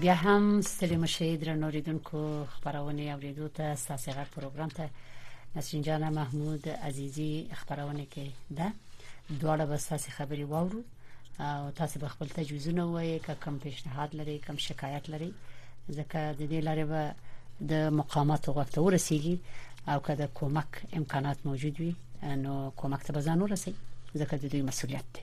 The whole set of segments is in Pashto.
بیا هم ستړي مشه درنو ریدونکو خبرونه اوریدو ته ساسي غږ پروګرام ته نسرین جان محمود عزیزی خبرونه کې ده دواړه به ساسي خبري وورو او تاسو به خپل تجویزونه وایي که کوم پیشنهاد لري کوم شکایت لري ځکه د دې لارې به د مقامات وخت ورسیږي او که د کومک امکانات موجود وي نو کومک ته به ځان ورسي ځکه د دوی مسولیت دی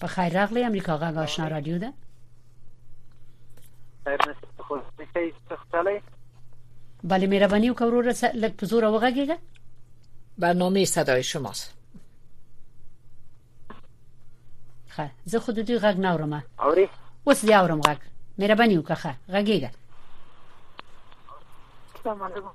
په خیر راغلی امریکا غږ آشنا رادیو ده خیر نصیب خو دې کوي څه خلای بله مهرباني وکړه وروره لږ په زور وغږیږه برنامه صدای شماست خه زه خود دوی غږ نه اورم اوري اوس دی اورم غږ مهرباني وکړه غږیږه السلام علیکم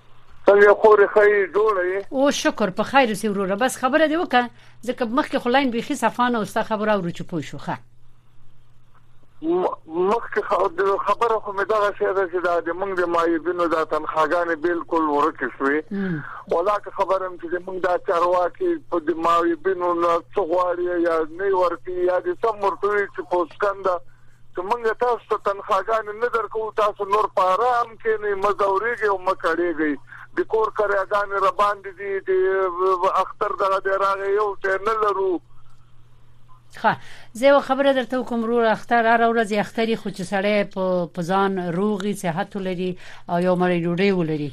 څنګه خورې ښه یې جوړه یې. او شکر په خیر اوسې وروره بس خبره دې وکړه ځکه مخکې خو لاین بیخي صفا نه اوستا خبره اورو چې پوه شو ښه مخکې خبره خو مې دغه شی ده چې دا د موږ د معیوبینو دا تنخواګانې بالکل ورکې شوې ولاکه خبره هم چې موږ دا چارواکي په د معیوبینو نه څه غواړي یا نه ورتي یا د سم ورته چې پوسکنده که موږ تاسو ته تنخواګانې نه درکوو، تاسو نور په ارام کېنئ، مه ځورېږئ او مه کړېږئ. د کور کراګانې راباندې دي، د اختر دغه دی راغی، یو شی نه لرو. ښه، زه یوه خبره درته وکړم ورور اختر هره ورځ اختر وي، خو چې سړی په ځان روغ وي، صحت ولري او یوه مړۍ ډوډۍ ولري،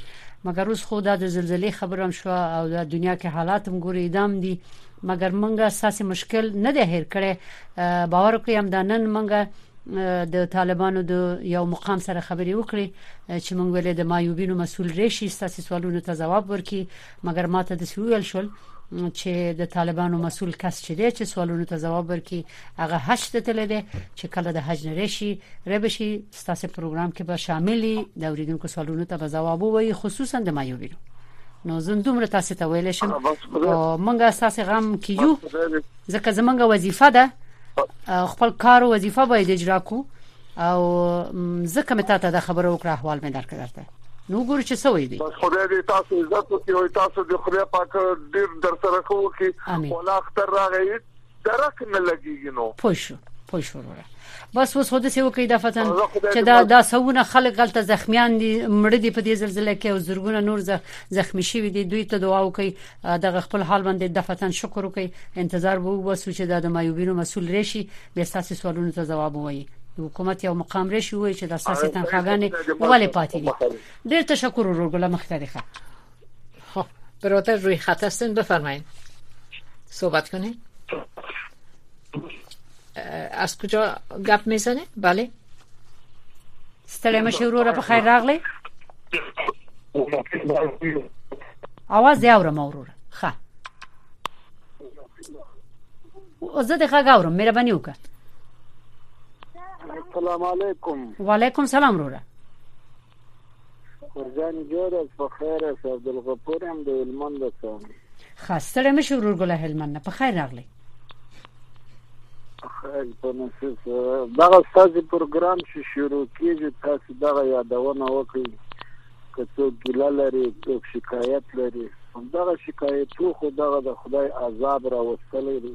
مګر اوس خو دا د زلزلې خبره هم شوه او دا دنیا کې حالات هم ګورئ، دا هم دي، مګر مونږ ستاسو مشکل نه دی هیر کړی باور وکړئ هم دا نن مونږ د طالبانو د یو مقام سره خبرې وکړې چې مونږ ویلې د مایوبینو مسول ریشي ستاسو سوالونو ته جواب ورکړي مګر ماته د سویل شول چې د طالبانو مسول کس چې دی چې سوالونو ته جواب ورکړي هغه حج ته تللی دی چې کله د حج نه ریشي ربشي ستاسو پروګرام کې به شامل وي د اوریدونکو سوالونو ته به ځواب ووایي خصوصا د مایوبینو نو زه دومره تاسو ته ویل شم او مونږه تاسو غم کیو ځکه زمونږه وظیفه ده خپل کار او وظیفه باید اجرا کو او ځکه مې تاسو د خبرو وکړه احوال مې درک درته نو ګور چې سوې دي بس خدای دې تاسو عزت وکړي او تاسو دې خدای پاک ډیر در سره کوو کې ولا اختر راغی درک نه لګیږي نو پوه شو پوه شو وروره بس اوس خود سه وکي د فتن چې دا دا سونه خلک غلطه زخمیان دي مړ دي په دې زلزلې کې او زرګونه نور زخمی شوی دي دوی ته دعا وکي د خپل حال باندې د فتن شکر وکي انتظار وو وسو چې د مایوبینو مسول راشي به تاسو سوالونو ته جواب وایي حکومت یو مقام راشي وایي چې د اساسي تنخواګانې ولې پاتې دي ډېر تشکر ورور ګل مختلفه خب برادر روی خط هستین بفرمایید صحبت کنید از کجا گپ میزنه بله ستړی مشه وروره په خیر راغلی اواز دی اورم وروره ښه زه د غږ اورم مهرباني وکړه السلام علیکم وعلیکم سلام وروره خورجان جوړ از په خیر است عبدالغفور هم د هلمند هستم ښه ستړی مشي ورور ګله هلمند نه په خیر راغلی خیر په نصیب سره دغه ستاسو پروګرام چې شروع کیږي تاسو دغه یادونه وکړئ که څوک ګیله لري څوک شکایت لري همدغه شکایتو خو دغه د خدای عذاب راوستلی دی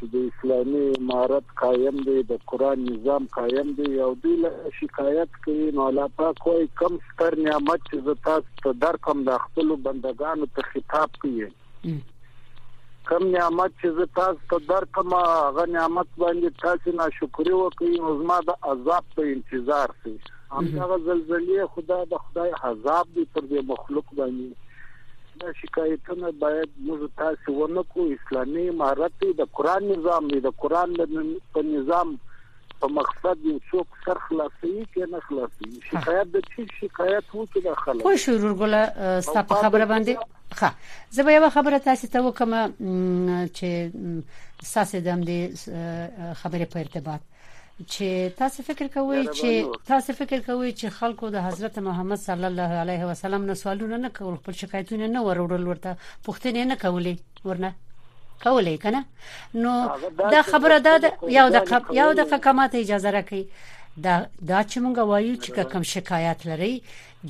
چې د اسلامي امارت قایم دی، د قرآن نظام قایم دی او دوی له شکایت کوي، نو الله پاک وایي، کوم ستر نعمت چې زه تاسو ته درکړم دا خپلو بندګانو ته خطاب کوي. کوم نعمت چې زه تاسو ته درکړم هغه نعمت باندې تاسو ناشکري وکړئ، نو زما د عذاب په انتظار شئ. همدغه زلزلې خدا د خدای عذاب دی پر دې مخلوق باندې دا شکایتونه باید موږ تاسو ونه کو اسلامي امارت دی د قران نظام دی د قران په نظام په مقصد یو څوک سر خلاصي کې نه خلاصي شکایت د چی شکایت وو چې د خلک خو شرور ګله ستا په خبره باندې ښه زه به یو خبره تاسو ته وکم چې ساسې دم دې خبره په ارتباط چې تاسو فکر کوئ چې تاسو فکر کوئ چې خلکو د حضرت محمد صلی الله علیه وسلم نه سوالونه نه کول خپل شکایتونه نه وروړل ورته پوښتنه نه کولې ورنه کولې کنه نو دا خبره دا یو د یو د کمات اجازه راکې دا دا چې مونږ وایو چې کوم شکایت لري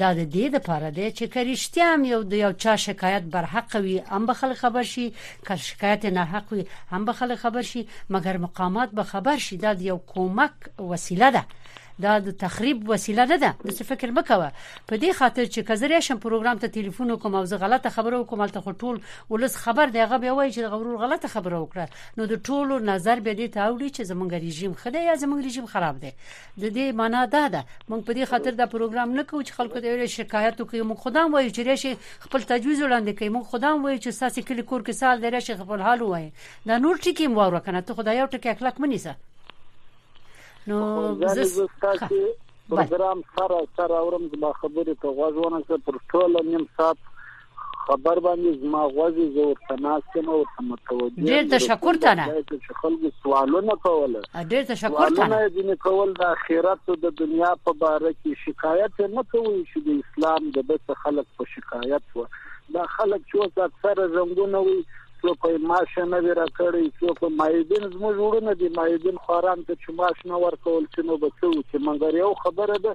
دا د دې لپاره دی چې که رښتیا هم یو د یو چا شکایت برحق وي هم به خلک خبر شي که شکایت نه حق وي هم به خلک خبر شي مګر مقامات به خبر شي دا د یو کومک وسیله ده دا د تخریب وسیله نه ده د څه فکر مکوه په دې خاطر چې کزریا شم پروګرام ته ټلیفون وکم او زه غلطه خبره وکم ته ټول ولس خبر دی هغه به وایي چې غرور غلطه خبره وکړه نو د ټولو نظر به دې ته اوړي چې زمونږ رژیم خدای یا زمونږ رژیم خراب دی د دې معنا دا ده موږ په دې خاطر دا پروګرام نه کوو چې خلکو ته یې شکایت وکړي موږ خدام وایو چې راشي خپل تجویز وړاندې کوي موږ خدام وایو چې ساسي کلی کور کې سال دی راشي خپل حال وایي دا نور ټکی مو ور وکنه ته خدای یو ټکی اخلاق منیسه نو زه ستاسو پروګرام سره سره اورم زما خبرې ته غوږ ونیسه پر ټوله نیم ساعت خبر باندې زما غوځي زه ورته ناست یم ورته متوجه ډیر تشکر تنه چې خلکو سوالونه کول ډیر تشکر تنه دې کول د اخرت او د دنیا په باره کې شکایت نه کوي چې د اسلام د بس خلک په شکایت و دا خلک چې اکثر زنګونه وي څوک یې معاش نه وی راکړی څوک مایدین زموږ وړونه دي مایدین خوران ته چې معاش نه ورکول چې نو به څه وکړي مګر یو خبره ده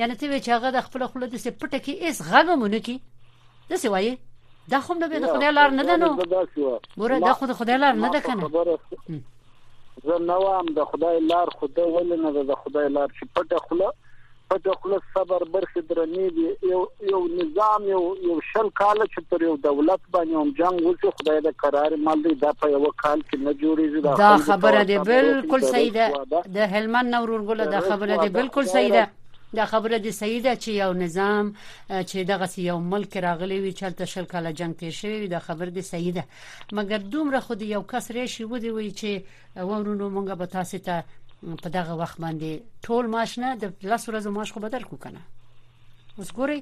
یعنی ته وی چې هغه د خپل خوله د سپټه کې اس غږ مونږ کی د سی وایي دا خو نه د خدای لار نه ده نو ګوره دا خو د خدای لار نه ده کنه زه نه وام د خدای لار خو د ولې نه ده د خدای لار چې پټه خله پټه خله صبر برخې درنې دي یو یو نظام یو یو شل کال چې پر یو دولت باندې هم جنگ وسی خدای د قرار مال دی دا په یو کال کې نه جوړیږي دا خبره دی بالکل صحیح ده د هلمند نورور ګل دا خبره دی بالکل صحیح ده دا خبره دې صحیح ده چې یو نظام چې دغه یو ملک راغلی وي چې تل شل کاله جنگ تیر شوی وي دا خبره دې صحیح ده مګر دومره خو دې یو کس راشي ودی وي چې ورونو مونږ به تاسو ته په دغه وخت باندې ټول معاش نه د لس ورځې معاش خو بدل کو کنه اوس ګوري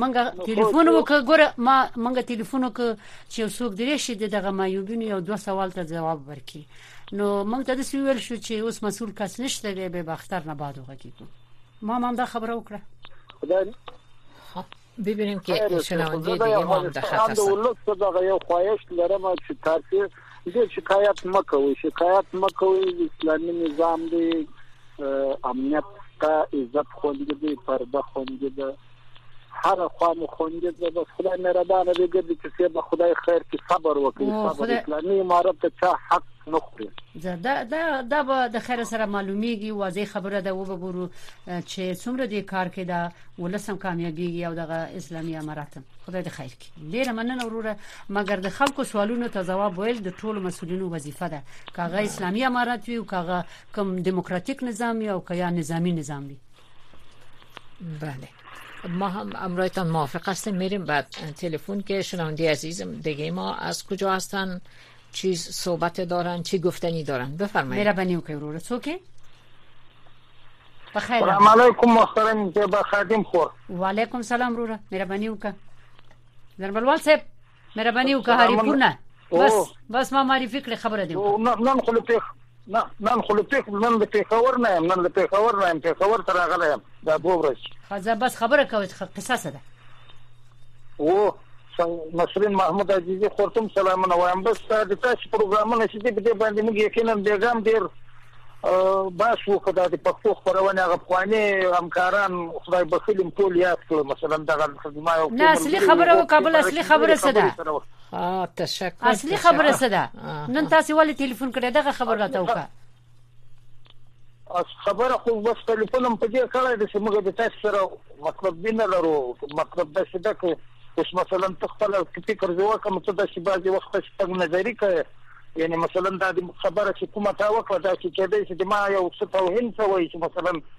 منګه ټلیفون وکړه ګوره ما منګه ټلیفون وکړه چې څوک درې شي دغه معیوبین یو دوه سوال ته جواب ورکړي نو موږ ته د سویل شو چې اوس مسول کس نشته دی به باختر نه بعد وغږیږو ما ما دا خبره وکړه خدای خب، ببینیم که شنونده دیگه ما هم در خط هستند یو خواهش لرم چې تاسو ډیر شکایت مه کوئ شکایت مه کوئ اسلامي نظام دی امنیت ته عزت خوندي دی پرده خوندي ده هر خوا مو خوندي ده بس خدای مهربان دی ګرځي چې سبا خدای خیر کې صبر وکړي صبر اسلامي امارت ته چا حق نه خوري دا دا دا به د خیر سره معلومیږي واضح خبره ده وګورو چې څومره دې کار کې دا ولسم کامیابیږي او دغه اسلامي امارت خدای دې خیر کې ډیره مننه وروره مګر د خلکو سوالونو ته ځواب ویل د ټولو مسولینو وظیفه ده کاغه اسلامي امارات وي او کاغه کوم دیموکراتیک نظام وي او کیا نظامی نظام وي بله ما هم امرایتان موافق هستیم میریم بعد تلفن که شنونده عزیزم دیگه ما از کجا هستن چی صحبت دارن چی گفتنی دارن بفرمایید مهربانی وکړئ وروره څوک بخیر سلام علیکم محترم جبا خادم خور و علیکم سلام وروره مهربانی وکړه دربلوال صاحب مهربانی وکړه هری پورنه بس بس ما معرفي کړې خبره دی نن خو له نه نن خو له پېښ نن له پېښور نه یم نن له پېښور نه یم پېښور ته راغلی یم دا دوه ورځې. ښځه، بس خبره کوه چې قصه څه ده؟ و، نسرین محمود عزیزي خور ته هم سلامونه وایم بس دا د تاسې پروګرامونه چې دي په دې باندې موږ یقینا بېګا هم ډېر بحث وکړو دا د پښتو خپرونې هغه پخواني همکاران خدای بخښلي ټول یاد کړو مثلا دغه زما یو نه اصلي خبره وکړه بله اصلي خبره څه ده؟ تشکر اصلي خبره څه ده نن تاسو ولې ټلیفون کړی دغه خبر راته وکړه خبره خو بس ټلیفون هم پدې کړای د سیمګه د تاسو سره مطلب دینه لرو مطلب د څه دکو اوس مثلا ته خپل فکر جوړ کوم ته د شي بعضي وخت شپږ نظری کوي یعنی مثلا دا خبره چې کومه تا وکړه دا چې کېدای شي چې ما یو څه توهین شوی چې مثلا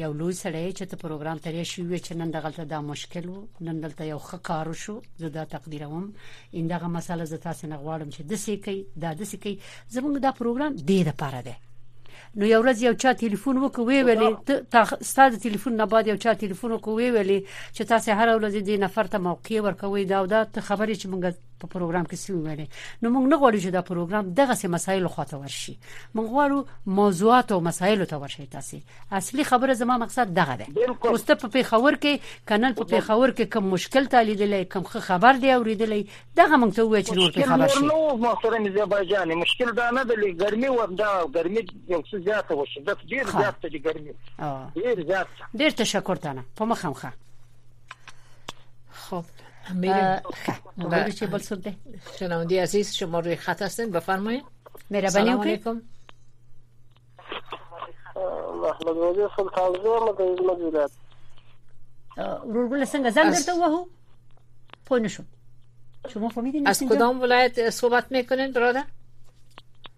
یو لوی سړی چې ته پروګرام ترې شو چې نن دغلته دا مشکل وو نن دلته یو ښه کار شو زه دا تقدیروم ان دغه مسله زه تاسو نه غواړم چې د سې کوي دا د سې کوي زموږ دا پروګرام دې لپاره دی نو یو ورځ یو چا ټلیفون وکړ وی ویلې تا ستاسو ټلیفون نه بعد یو چا ټلیفون وکړ وی ویلې چې تاسو هر ورځ دې نفر ته موقع ورکوي دا او دا ته خبرې چې مونږ په پروګرام کې سوي ویلي نو موږ نه غواړو چې دا پروګرام دغه سه مسایل خواته ورشي موږ غواړو موضوعات او مسایل ته ورشي تاسو اصلي خبره زما مقصد دغه ده اوس ته په پیښور کې کنن په پیښور کې کوم مشکل تالی دی کوم خبر دی اوریدلې دغه موږ ته وای چې نور په خبر شي نو محترم زبرجان مشکل دا نه دی ګرمي و دا ګرمي یو څه زیات و شي د ډیر زیات دی ګرمي ډیر زیات ډیر تشکر تانه په مخه مخه خب میریم خب بله. چه بل سوده شنوندی عزیز شما روی خط هستین بفرمایید مهربانی علیکم محمد وزیر سلطان زیم د هلمند ولایت ورورګل څنګه زنګ درته وهو پوه نشو شما خو میدین از کدام ولایت صحبت میکنین برادر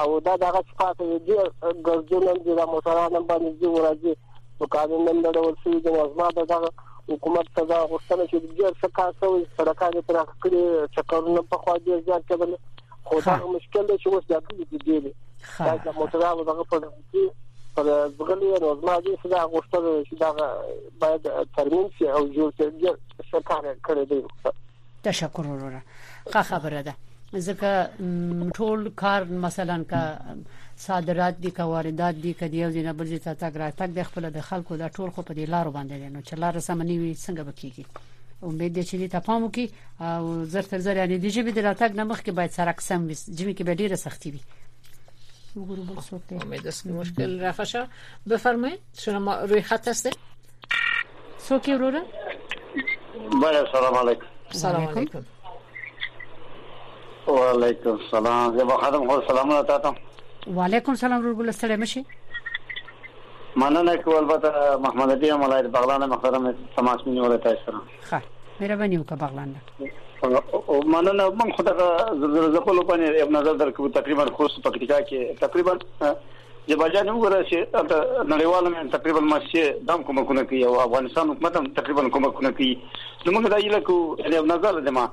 او دا دغه صفات یې دي ګرځو نن دې دا موټرانم باندې دي ورځي نو قانون نن لړول شوي دي وزما د دغه حکومت ته دا غوښتنه چې ډېر څه کار شوی سړکان یې پراخ کړي چکرونه په خوا ډېر زیات کېدل خو دا مشکل دی چې اوس دا ټول دي دي دا د موټرانو دغه په دې پر زغلی نو زما دې څه دا غوښتنه چې دا باید ترمیم شي او جوړ شي څه کار کړی دی تشکر وروره ښه خبره ده ځکه ټول کار مثلا کا صادرات دي کا واردات دي کا دی او جنا بل ځای ته تک راتک د خپل د خلکو د ټول خو په دې لارو باندې دي نو چې لار سمنی وي څنګه بکیږي امید دې چې دې تفاهم وکي او زر تر زر یعنی د جبې د راتګ نمخ کې باید سرک سم وي جبې کې به ډیره سختی وي امید است که مشکل رفع شد بفرمایید شما روی خط هستید څوک یې وروره بله سلام علیکم سلام علیکم وعلیکم السلام زه به خدم خو سلامونه تاسو وعلیکم السلام ورور بل ستړي مشي مننه کوم البته محمد علی مولای بغلان مخدم سماس مين ولته سره ښه مهرباني وکړه بغلان او مننه من خو دغه زلزلې د خپل په یو نظر درکو تقریبا خو پکتیکا کې تقریبا جبال جان وګوره چې نړیوال مې تقریبا ماشي دام کوم کونه کوي او افغانستان حکومت هم تقریبا کوم کونه کوي نو موږ دا یله کو یو نظر ده ما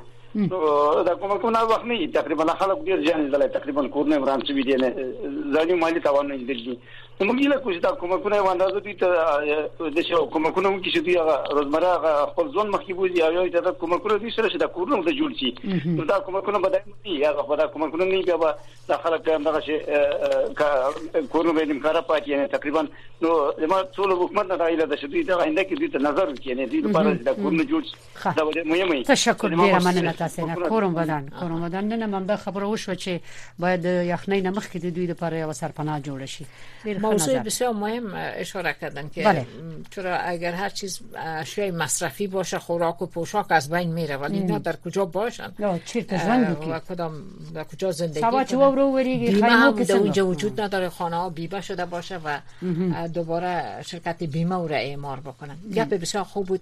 دا کوم کونه وخت نه تقریبا خلک ډیر ځان دلته تقریبا کورنۍ وران شوی دي نه ځاني مالی توان نه دي نو موږ هیله کوو چې دا کمکونه یوه اندازه دوی ته د شي او کمکونه وکړي چې دوی هغه روزمره هغه خپل ژوند مخکې بوزي او یو ته دا کمکونه دوی سره چې دا کورونه ورته جوړ شي نو دا کمکونه به دایمي وي هغه خو دا کمکونه نه بیا به دا خلک هم دغه شي کورونه به دیم کار پاتې یعنی تقریبا نو زموږ ټول حکومت نه دا هیله ده چې دوی دا آینده کې دوی ته نظر وکړي یعنی دوی لپاره دا کورونه جوړ شي ښه دا ډېر مهمه ده تشکر ډېر مننه تاسو نه کورم ودان کورم ودان نن هم دا خبره وشو چې باید یخنۍ نه مخکې د دوی لپاره یو سرپناه جوړ شي موضوع بسیار مهم اشاره کردن که بله. چرا اگر هر چیز اشیاء مصرفی باشه خوراک و پوشاک از بین میره ولی اینا در کجا باشن یا چرت ژوند و کدام در کجا زندگی سوا چه و رو وریږي بیمه هم در اونجا وجود نداره خانه ها بیمه شده باشه و دوباره شرکت بیمه او را اعمار بکنن گپ بسیار خوب بود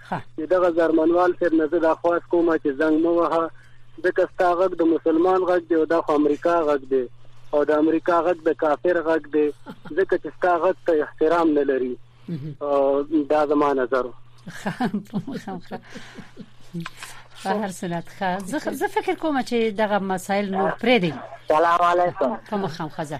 ښه. د دغه زرمنوال صیب نه زه دا خواست کوم چې زنګ مه وهه ځکه ستا غږ د مسلمان غږ دی او دا خو امریکا غږ دی او د امریکا غږ د کافر غږ دی ځکه چې ستا غږ ته احترام نه لري دا زما نظر په هر صورت ښه زه فکر کوم چې دغه مسایل نور پرې دي سلام علیکم کوم خام خزه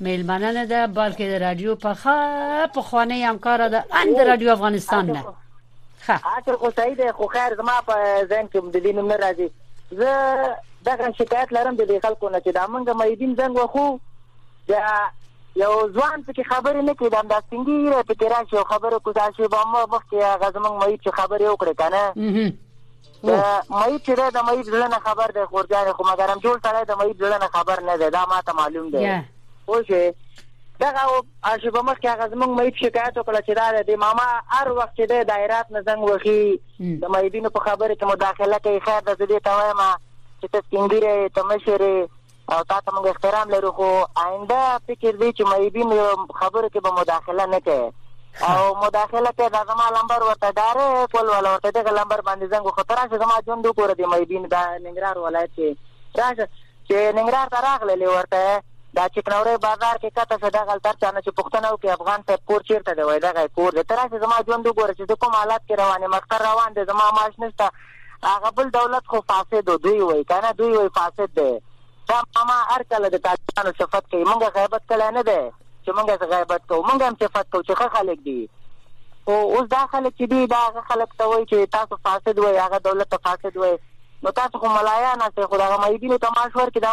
میلمنه نه ده بلکې د رادیو په ښه پخوانۍ همکاره ده ان د رادیو افغانستان نه ښه اصل خو صحیح ده خو خیر زما په ذهن کې د دې نوم نه راځي زه دغه شکایت لرم د دې خلکو نه چې دا مونږ مېدین زنګ وخو دا یو ځوان پکې خبرې نه کړي دا څنګه یې پکې راشي خبرې کوزا شي به مخکې غزمن مې چې خبرې وکړي کنه د ميت چې دی د ميت زړه نه خبر دی خورجانې خو مګرم جوړ سړی د ميت زړه نه خبر نه دی دا ما ته معلوم دی خو چې دغه چې په مخ کې هغه زمونږ ميت شکایت وکړ چې دا دی ماما هر وخت چې د دایرات نه زنګ وخی د مېدینو په خبره کې مداخله کوي خیر د دې ته وایم چې ته څنګه ته مشره او تاته موږ احترام لرو خو آینده فکر دی چې مهیبین خبرو کې به مداخله نه کوي او مداخله کې دا زما لمبر ورته ډاره کول ولا ورته دغه لمبر باندې زنګ خو تر څه زما ژوند وګوره دی مهیبین دا ننګرهار ولایت کې راشه چې ننګرهار ته راغلې ورته دا چې پنورې بازار کې کته څه دغه تر څنګه چې پښتنه او کې افغان ته کور چیرته دی وای دغه کور دی تر څه زما ژوند وګوره چې کوم حالات کې روانه مختر روان دي زما ماش نشته هغه بل دولت خو فاسد و دوی وای کنه دوی وای فاسد دی دا ماما هر کله د طالبانو صفت کوي مونږه غیبت کړی نه دی چې مونږه غیبت کوو مونږ هم صفت کوو چې ښه خلک دي او اوس دا خلک چې دي دا هغه خلک ته وایي چې تاسو فاسد وای هغه دولت ته فاسد وای نو تاسو خو ملایان یاست خو دغه معیدینو ته معاش ورکړي دا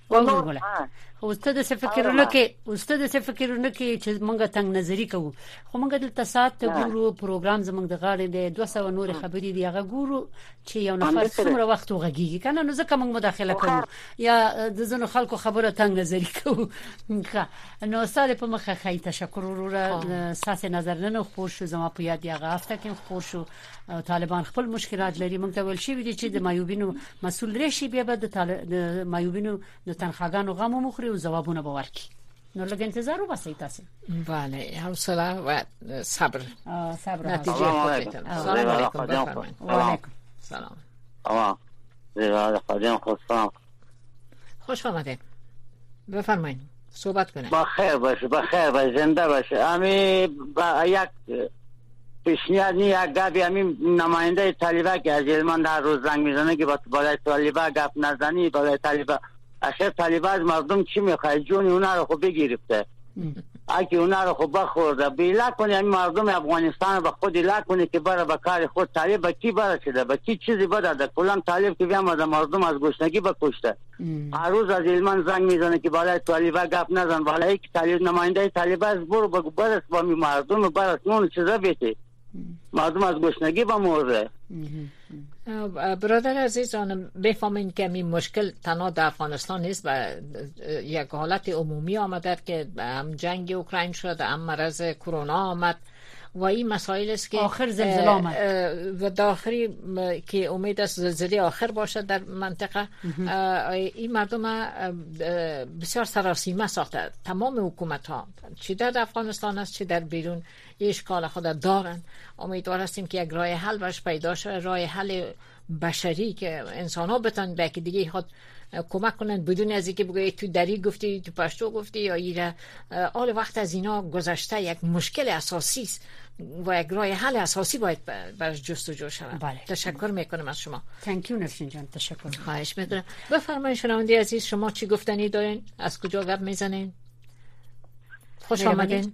اوسته د فکرونو کې اوسته د فکرونو کې چې مونږه تنگ نظری کوو خو مونږ دلته سات ته ګورو پروګرام زمونږ د غاړې دی 200 نور خبرې دی هغه ګورو چې یو نفر څومره وخت وغږیږي کنه نو ځکه مونږ مداخله کوو یا د زنو خلکو خبره تنگ نظری کوو نو ساده په مخه خی تشکر وروره ساس نظر نه خو شو زما په یاد یغه هفته کې خو شو طالبان خپل مشکلات لري موږ ته ویل شوی دی چې د مایوبینو مسول راشي بیا به د مایوبینو د تنخواګانو غم مخري او جوابونه به ورکړي نو لږ انتظار وباسئ تاسو بله حوصله و صبر صبر نتیجه خودتان سلام علیکم بفرمایید سلام سلام زیرا خادم خو سلام خوش آمده بفرمایید صحبت کنه بخیر باشه بخیر باشه زنده باشه امی با یک پیشنیاد نی یک گپی امی نماینده طالبه که از علمان در روز زنگ میزنه که بالای طالبه گپ نزنی بالای طالبه اخیر طالبه از مردم چی میخواه جون اونا رو خب بگیرفته اگه اونا را خو بخورده بیلا کنی این مردم افغانستان به خود ایلا کنی که بره به کار خود طالب به کی بره چیده به کی چیزی بده ده کلان طالب که بیام از مردم از گشنگی بکشته هر روز از علمان زنگ میزنه که بالای طالبه گپ نزن بالای که طالب نماینده طالبه از برو بگو برس با می مردم برس نون چیزه بیتی مردم از گشنگی با مرده برادر عزیزان بفهمین که می مشکل تنها در افغانستان نیست و یک حالت عمومی آمده که هم جنگ اوکراین شد هم مرض کرونا آمد و این مسائل است که آخر زلزله آمد و داخلی که امید است زلزله آخر باشد در منطقه این مردم بسیار سراسیمه ساخته تمام حکومت ها چی در افغانستان است چی در بیرون اشکال خود دارن امیدوار هستیم که یک رای حل برش پیدا شد رای حل بشری که انسان ها بتن به که دیگه خود کمک کنند بدون از اینکه بگویی تو دری گفتی تو پشتو گفتی یا ایره آل وقت از اینا گذشته یک مشکل اساسی است و یک راه حل اساسی باید بر جستجو شود بله. تشکر میکنم از شما تانکیو نسرین جان تشکر خواهش میکنم بفرمایید شنونده عزیز شما چی گفتنی دارین از کجا گپ میزنین خوش آمدین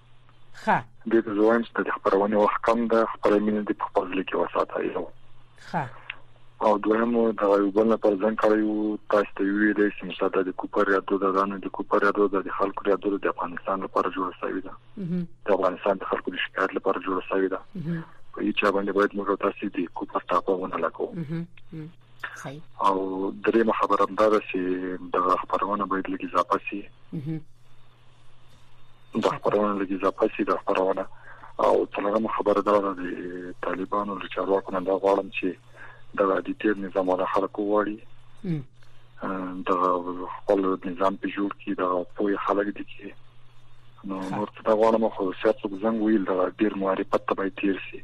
ښه. دې ته زه وایم چې د دې خپرونې وخت کم ده، خپله مینه دې په خپل زړه کې وساته، یو. ښه. او دویم دغه یو بل نه پر ځنګ کړی وو، تاسو ته ویلای شم چې دا د کوپر یادو ده، دا نه د کوپر یادو ده، د خلکو یادو ده، د افغانستان لپاره جوړه شوې ده، د افغانستان د خلکو د شکایت لپاره جوړه شوې ده، په هیڅ چا باندې باید موږ تاسو د کوپر ټاپه ونه لګو. او درېمه خبره دا ده چې دغه خبرونه باید لږ اضافه شي. د خبرونه لږی زپسی د خبرونه او څلورم خبره دا ده د طالبانو له چارواکو نه دا غواړم چې د عادي تیر نظام ولا خلکو وړي د خپل نظام په جوړ کې د پوی خلک دي کې نو نور څه دا غواړم خو سیاست څوک زنګ ویل دا ډیر معرفت ته باید تیر شي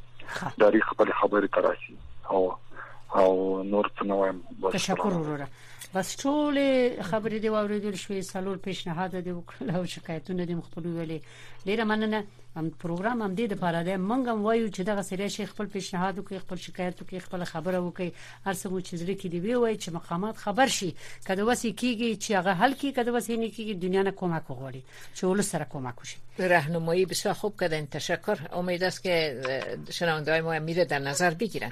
دا ری خپل خبره تراشي او او نور څه نه وایم تشکر وروره بس ټولې خبرې دی واوریدل شوې څلور پیشنهاد دی وکړل او شکایتونه دی مخبل ویلې ډیره مننه هم پروګرام هم دی د پاره دی مونږ هم وایو چې دغه سړي شي خپل پیشنهاد وکړي خپل شکایت وکړي خپل خبره وکړي ارسه مو چې ځل کې دی وی وای چې مقامات خبر شي کله وسی کیږي چې هغه حل کی کله وسی نه کیږي دنیا نه کومک وغوړي چې ول سره کومک وشي راهنمایی بسیار خوب کردن تشکر امید است که شنونده های ما میره در نظر بگیرن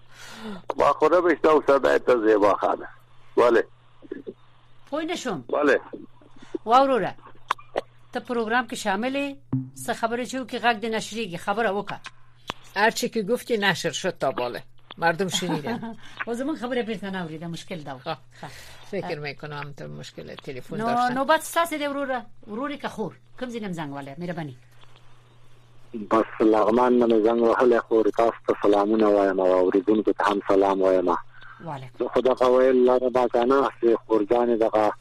واخو نه بشته او صدای ته زیبا خانه ولی پوه نه شوم ولی واوروره ته پروګرام کې شامل یې څه خبرې چې وکي غږ دې نشریږي خبره وکړه هر چی که گفتی نشر شد تا باله مردم شنیدن و زمان خبر بیرته نوریده مشکل دو خب. خب. فکر میکنم هم تو مشکل تلفن داشتن نوبت ستاسو دی وروره وروری که خور کم زینم زنگ واله مهربانی بس لغمان نه مې زنګ وهلی خو تاسو ته سلامونه وایم او اوریدونکو ته هم سلام وایم زه خو دغه ویل لرم که نه چې خورجانې دغه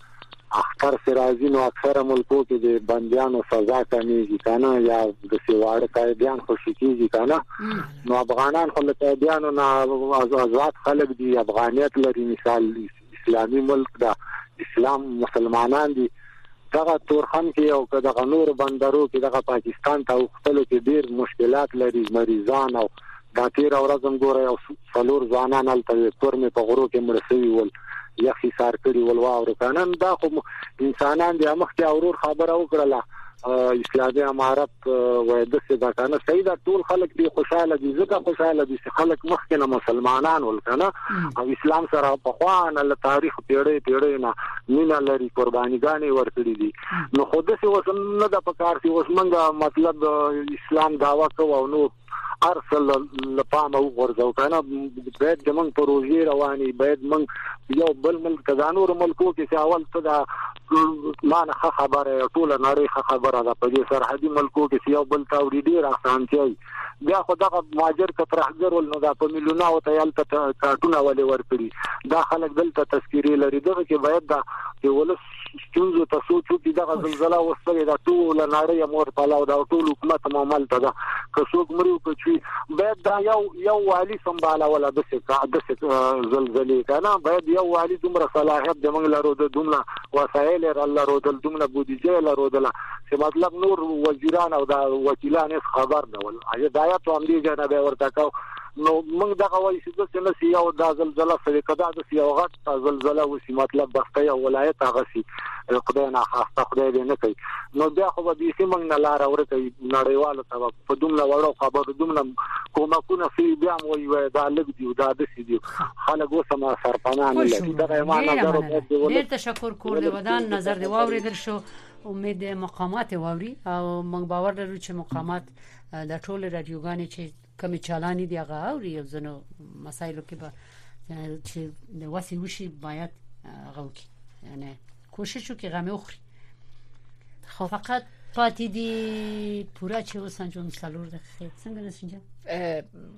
اختر چې راځي نو اکثره ملکو کې د بندیانو سزا کمیږي که نه یا د سیواړه قیدیان خوشي کیږي که نه نو افغانان خو له قیدیانو نه آزاد خلک دي افغانیت لري مثال اسلامي ملک ده اسلام مسلمانان دي دغه تورخم کې او که دغه نور بندرو کې دغه پاکستان ته وختلو کې ډیر مشکلات لري مریضان او دا تیر ورځ هم ګوره یو څلور ځوانان هلته وي کور مې په غرو کې مړ شوي ول یخي سار کړي ول واورو کنن دا خو انسانان دي مخکې اورور خبره وکړله اسلامي امارت وای د څه دا کنه صحیح دا ټول خلک دی خوشاله دي ځکه خوشاله دي چې خلک مخکې نه مسلمانان ول کنه او اسلام سره په خوانه له تاریخ پیړې پیړې نه مینا لري قربانيګانې ورکړي دي نو خود څه وسم نه د پکار چې وسمنګ مطلب اسلام داوا کوو نو ارسل له پامه وغورځو کنه باید د موږ پروژې رواني باید موږ یو بل ملک ته ځانو ور ملکو کې چې اول څه دا ما نه خبره ټوله نړۍ خبره ده په دې سرحدي ملکو کې یو بل ته وړي ډیر اسانتیا بیا خو دغه ماجر ته ترهګر ول نو دا په ملیونه او ته یل ته کارتونه ولې ورکړي دا خلک دلته تذکری لري دغه کې باید دا ولس ستونزو ته سوچ وکړي دغه زلزلہ وسره دا ټول نړۍ مور په لاو دا ټول حکومت معامل ته دا که څوک مریو کوي باید دا یو یو والی سمباله ولا د څه د څه زلزلې کنه باید یو والی دومره صلاحیت د موږ لرو د دومره وسایل لرو د دومره بودیجه لرو د چې مطلب نور وزیران او دا وکیلان خبر نه ول ایا دا یا ته هم دې نه به ورته کاو نو موږ دغه وایي چې د سیاسي او د زلزلې سره کدا د یو غټ زلزله وسی مطلب بسته یو ولایت هغه سی خدای نه خواسته خدای دې نه کوي نو بیا خو به بیخي موږ نه لار ورکه نړیوالو ته په دومره وړو خبرو دومره کومکونه سی بیا مو وي دا لګ دی دا د سی دی خلک اوس ما سرپنا نه لري دا ما نظر ډیر تشکر کور دی ودان نظر دی واوریدل شو امید مقامات واوري او موږ باور لرو چې مقامات د ټولو رادیوګانې چې کوم چالانې دی هغه او یو ځنو مسایلو کې به چې د وسی وشي باید غوکی یعنی کوشش وکړي غمه وخوري خو فقط پاتې دي پورا چې وسنجوم سلور دقیقه څنګه نسنجم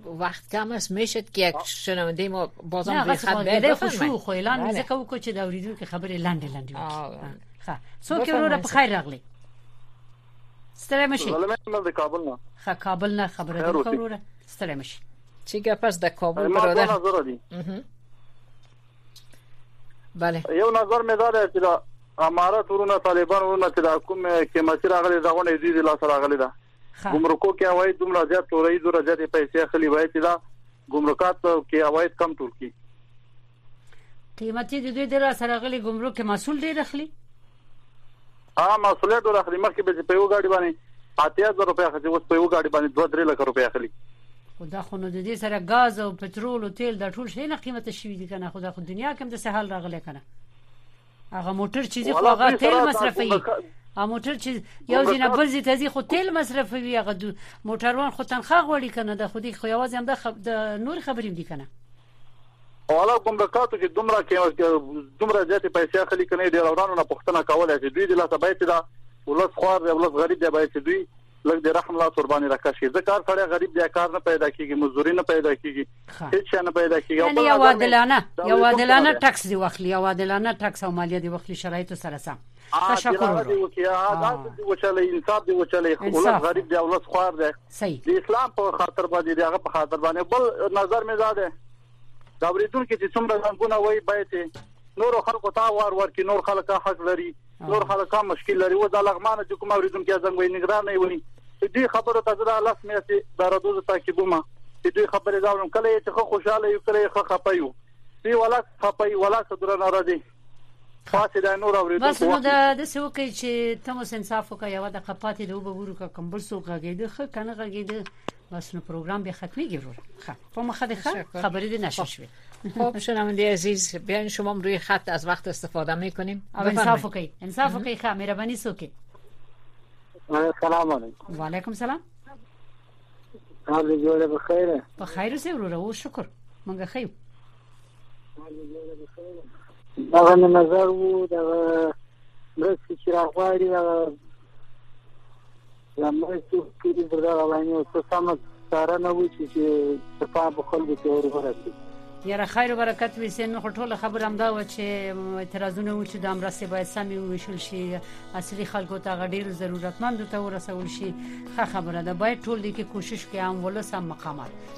وقت کم است میشد که یک شنونده ما بازم به خط بده خوشو خو اعلان بله. میزه کو چې دا اوریدونکو خبره لنډه لنډه وکړي خا څوک ورو په خیر راغلی ستړی مشي زلمه نه د کابل نه خه کابل نه خبره دي خوروره ستړی مشي چې ګپس د کابل برادر ما نظر دي بله یو نظر مې دا دی چې دا امارات ورونه طالبان ورونه چې دا کوم کې مسیر غلي دا غونې دي د لاس راغلي دا ګمرکو کې وای دومره زیات تورې دومره زیات پیسې خلی وای چې دا ګمرکات کې عواید کم ټول کی قیمتي د دوی د را سره غلي ګمرک مسول ډیر اخلي ها مسولیت ډیر اخلي مخکې به په یو غاډي باندې 8000 روپیا خرڅي اوس په یو غاډي باندې 2 3 لک روپیا اخلي خو دا خو نو د دې سره غاز او پټرول او تیل دا ټول شي نه قیمته شي دي کنه خو دا خو دنیا کې د سهال راغله کنه هغه موټر چې دی خو هغه تیل مصرفوي هغه موټر چې یو ځین بل ځای ته خو تیل مصرفوي هغه موټروان خو تنخواه غوړي کنه د خودي خو یوازې هم د نور خبرې دي کنه والا کوم د کاتو چې دومره کې دومره زیاتې پیسې اخلي کني ډیر ورانو نه پښتنه کولای شي دوی د لاسه باید دا ولس خوار دی ولس غریب دی باید دوی لږ د رحم لا قرباني راکښ شي ځکه سړی غریب دی کار نه پیدا کیږي مزدوري نه پیدا کیږي هیڅ نه پیدا کیږي یعنی یو عادلانه یو عادلانه ټکس دی وخلی یو عادلانه ټکس او مالیه دی وخلی شرایط سره سم تشکر ورو دا وچلې انصاف دی وچلې ولس غریب دی ولس خوار دی صحیح د اسلام په خاطر باندې دی هغه په خاطر باندې بل نظر مې دا ده دا ورېدونکو چې څومره څنګه وایي باید نور خلکو ته وار ور کې نور خلک حق لري نور خلک مشکل لري و دا لغمانه چې کوم ورېدونکو څنګه وایي نگران نه وي دې خبره ته دا لاس مې سي دا ردوزه تعقیبومه دې خبره زاورم کله چې خوشاله یو کله خپه یو دی ولا خپه ولا صدر نه راځي پاتې دا نور اوریدونکو بس نو دا د څه وکړي چې تم اوس انصاف وکړي یو د خپاتې د وګورو کا کوم بل څوک غږیده خ کنه غږیده بس نو پروګرام به ختمي ګرور خه په مخه ده خبرې دې نشه شوې خب شنونده عزیز بیاین شما روی خط از وقت استفاده میکنیم او انصاف وکي انصاف وکي خه مهرباني سوکي السلام علیکم وعلیکم سلام حال جوړه بخیر بخیر سه ورو شکر مونږ خیو دغه مې نظر وو دغه مرستې چې راغواړي دغه له مرستې کېږي پر دغه باندې څه سمه څارنه وشي چې د پام په خلکو کې ور ورسي یاره خیر و برکت وي سین مخ ټوله خبره هم دا و چې اعتراضونه و چې د امرسته باید سمې وشول شي اصلي خلکو ته غډیر ضرورتمند ته ورسول شي خه خبره ده باید ټول دې کې کوشش کوي هم ولس هم مقامات